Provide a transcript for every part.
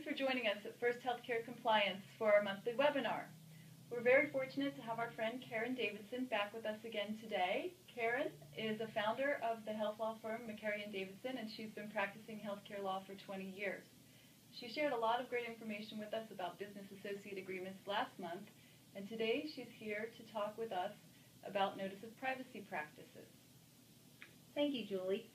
For joining us at First Healthcare Compliance for our monthly webinar. We're very fortunate to have our friend Karen Davidson back with us again today. Karen is a founder of the health law firm McCary and Davidson, and she's been practicing healthcare law for 20 years. She shared a lot of great information with us about business associate agreements last month, and today she's here to talk with us about notice of privacy practices. Thank you, Julie.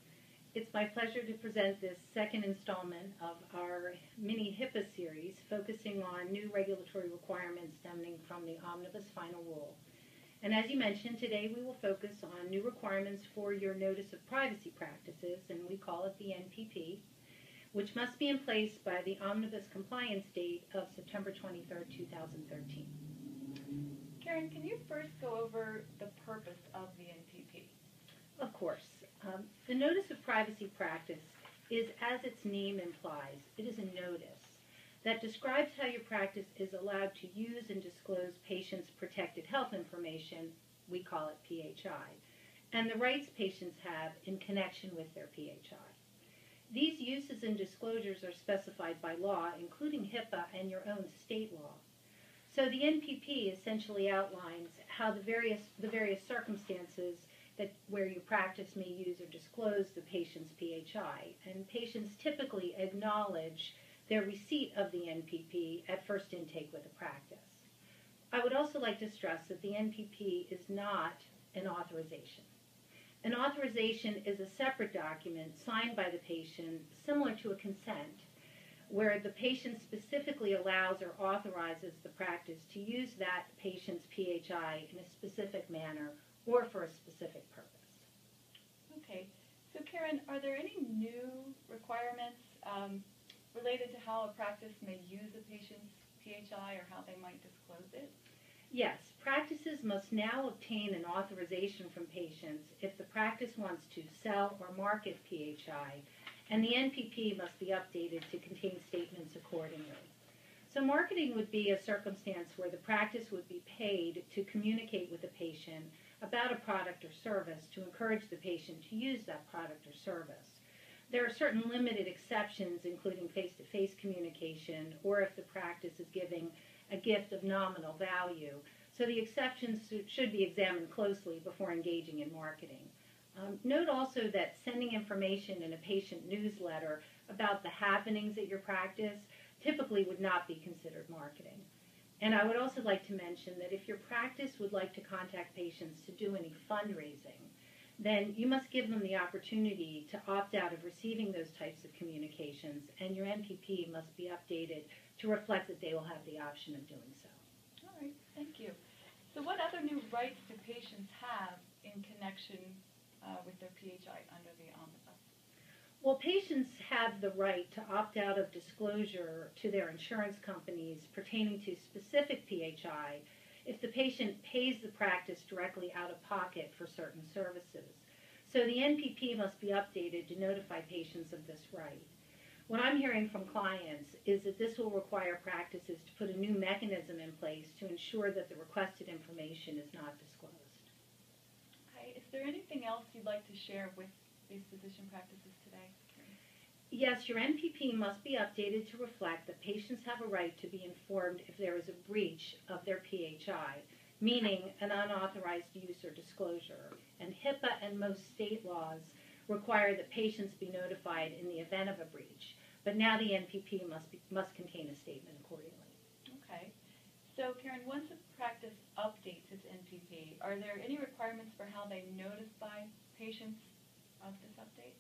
It's my pleasure to present this second installment of our mini HIPAA series focusing on new regulatory requirements stemming from the Omnibus Final Rule. And as you mentioned, today we will focus on new requirements for your Notice of Privacy Practices, and we call it the NPP, which must be in place by the Omnibus compliance date of September 23, 2013. Karen, can you first go over the purpose of the NPP? Of course. Um, the Notice of Privacy Practice is, as its name implies, it is a notice that describes how your practice is allowed to use and disclose patients' protected health information, we call it PHI, and the rights patients have in connection with their PHI. These uses and disclosures are specified by law, including HIPAA and your own state law. So the NPP essentially outlines how the various, the various circumstances that where your practice may use or disclose the patient's PHI. And patients typically acknowledge their receipt of the NPP at first intake with a practice. I would also like to stress that the NPP is not an authorization. An authorization is a separate document signed by the patient, similar to a consent, where the patient specifically allows or authorizes the practice to use that patient's PHI in a specific manner or for a specific purpose. Okay. So Karen, are there any new requirements um, related to how a practice may use a patient's PHI or how they might disclose it? Yes, practices must now obtain an authorization from patients if the practice wants to sell or market PHI, and the NPP must be updated to contain statements accordingly. So marketing would be a circumstance where the practice would be paid to communicate with the patient about a product or service to encourage the patient to use that product or service. There are certain limited exceptions, including face-to-face communication, or if the practice is giving a gift of nominal value. So the exceptions should be examined closely before engaging in marketing. Um, note also that sending information in a patient newsletter about the happenings at your practice typically would not be considered marketing. And I would also like to mention that if your practice would like to contact patients to do any fundraising, then you must give them the opportunity to opt out of receiving those types of communications, and your NPP must be updated to reflect that they will have the option of doing so. All right, thank you. So what other new rights do patients have in connection uh, with their PHI under the omnibus? Well, patients have the right to opt out of disclosure to their insurance companies pertaining to specific PHI if the patient pays the practice directly out of pocket for certain services. So the NPP must be updated to notify patients of this right. What I'm hearing from clients is that this will require practices to put a new mechanism in place to ensure that the requested information is not disclosed. Okay. Is there anything else you'd like to share with these physician practices today? Yes, your NPP must be updated to reflect that patients have a right to be informed if there is a breach of their PHI, meaning an unauthorized use or disclosure. And HIPAA and most state laws require that patients be notified in the event of a breach. But now the NPP must, be, must contain a statement accordingly. Okay. So, Karen, once a practice updates its NPP, are there any requirements for how they notify patients of this update?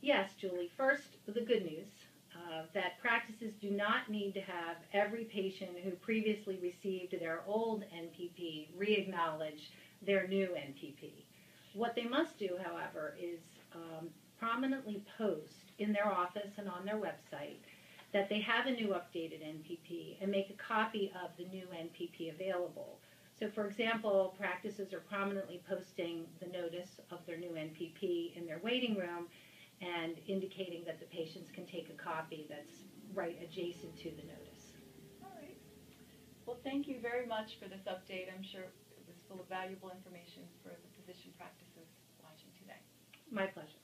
Yes, Julie. First, the good news uh, that practices do not need to have every patient who previously received their old NPP re-acknowledge their new NPP. What they must do, however, is um, prominently post in their office and on their website that they have a new updated NPP and make a copy of the new NPP available. So for example, practices are prominently posting the notice of their new NPP in their waiting room and indicating that the patients can take a copy that's right adjacent to the notice. All right. Well, thank you very much for this update. I'm sure it was full of valuable information for the physician practices watching today. My pleasure.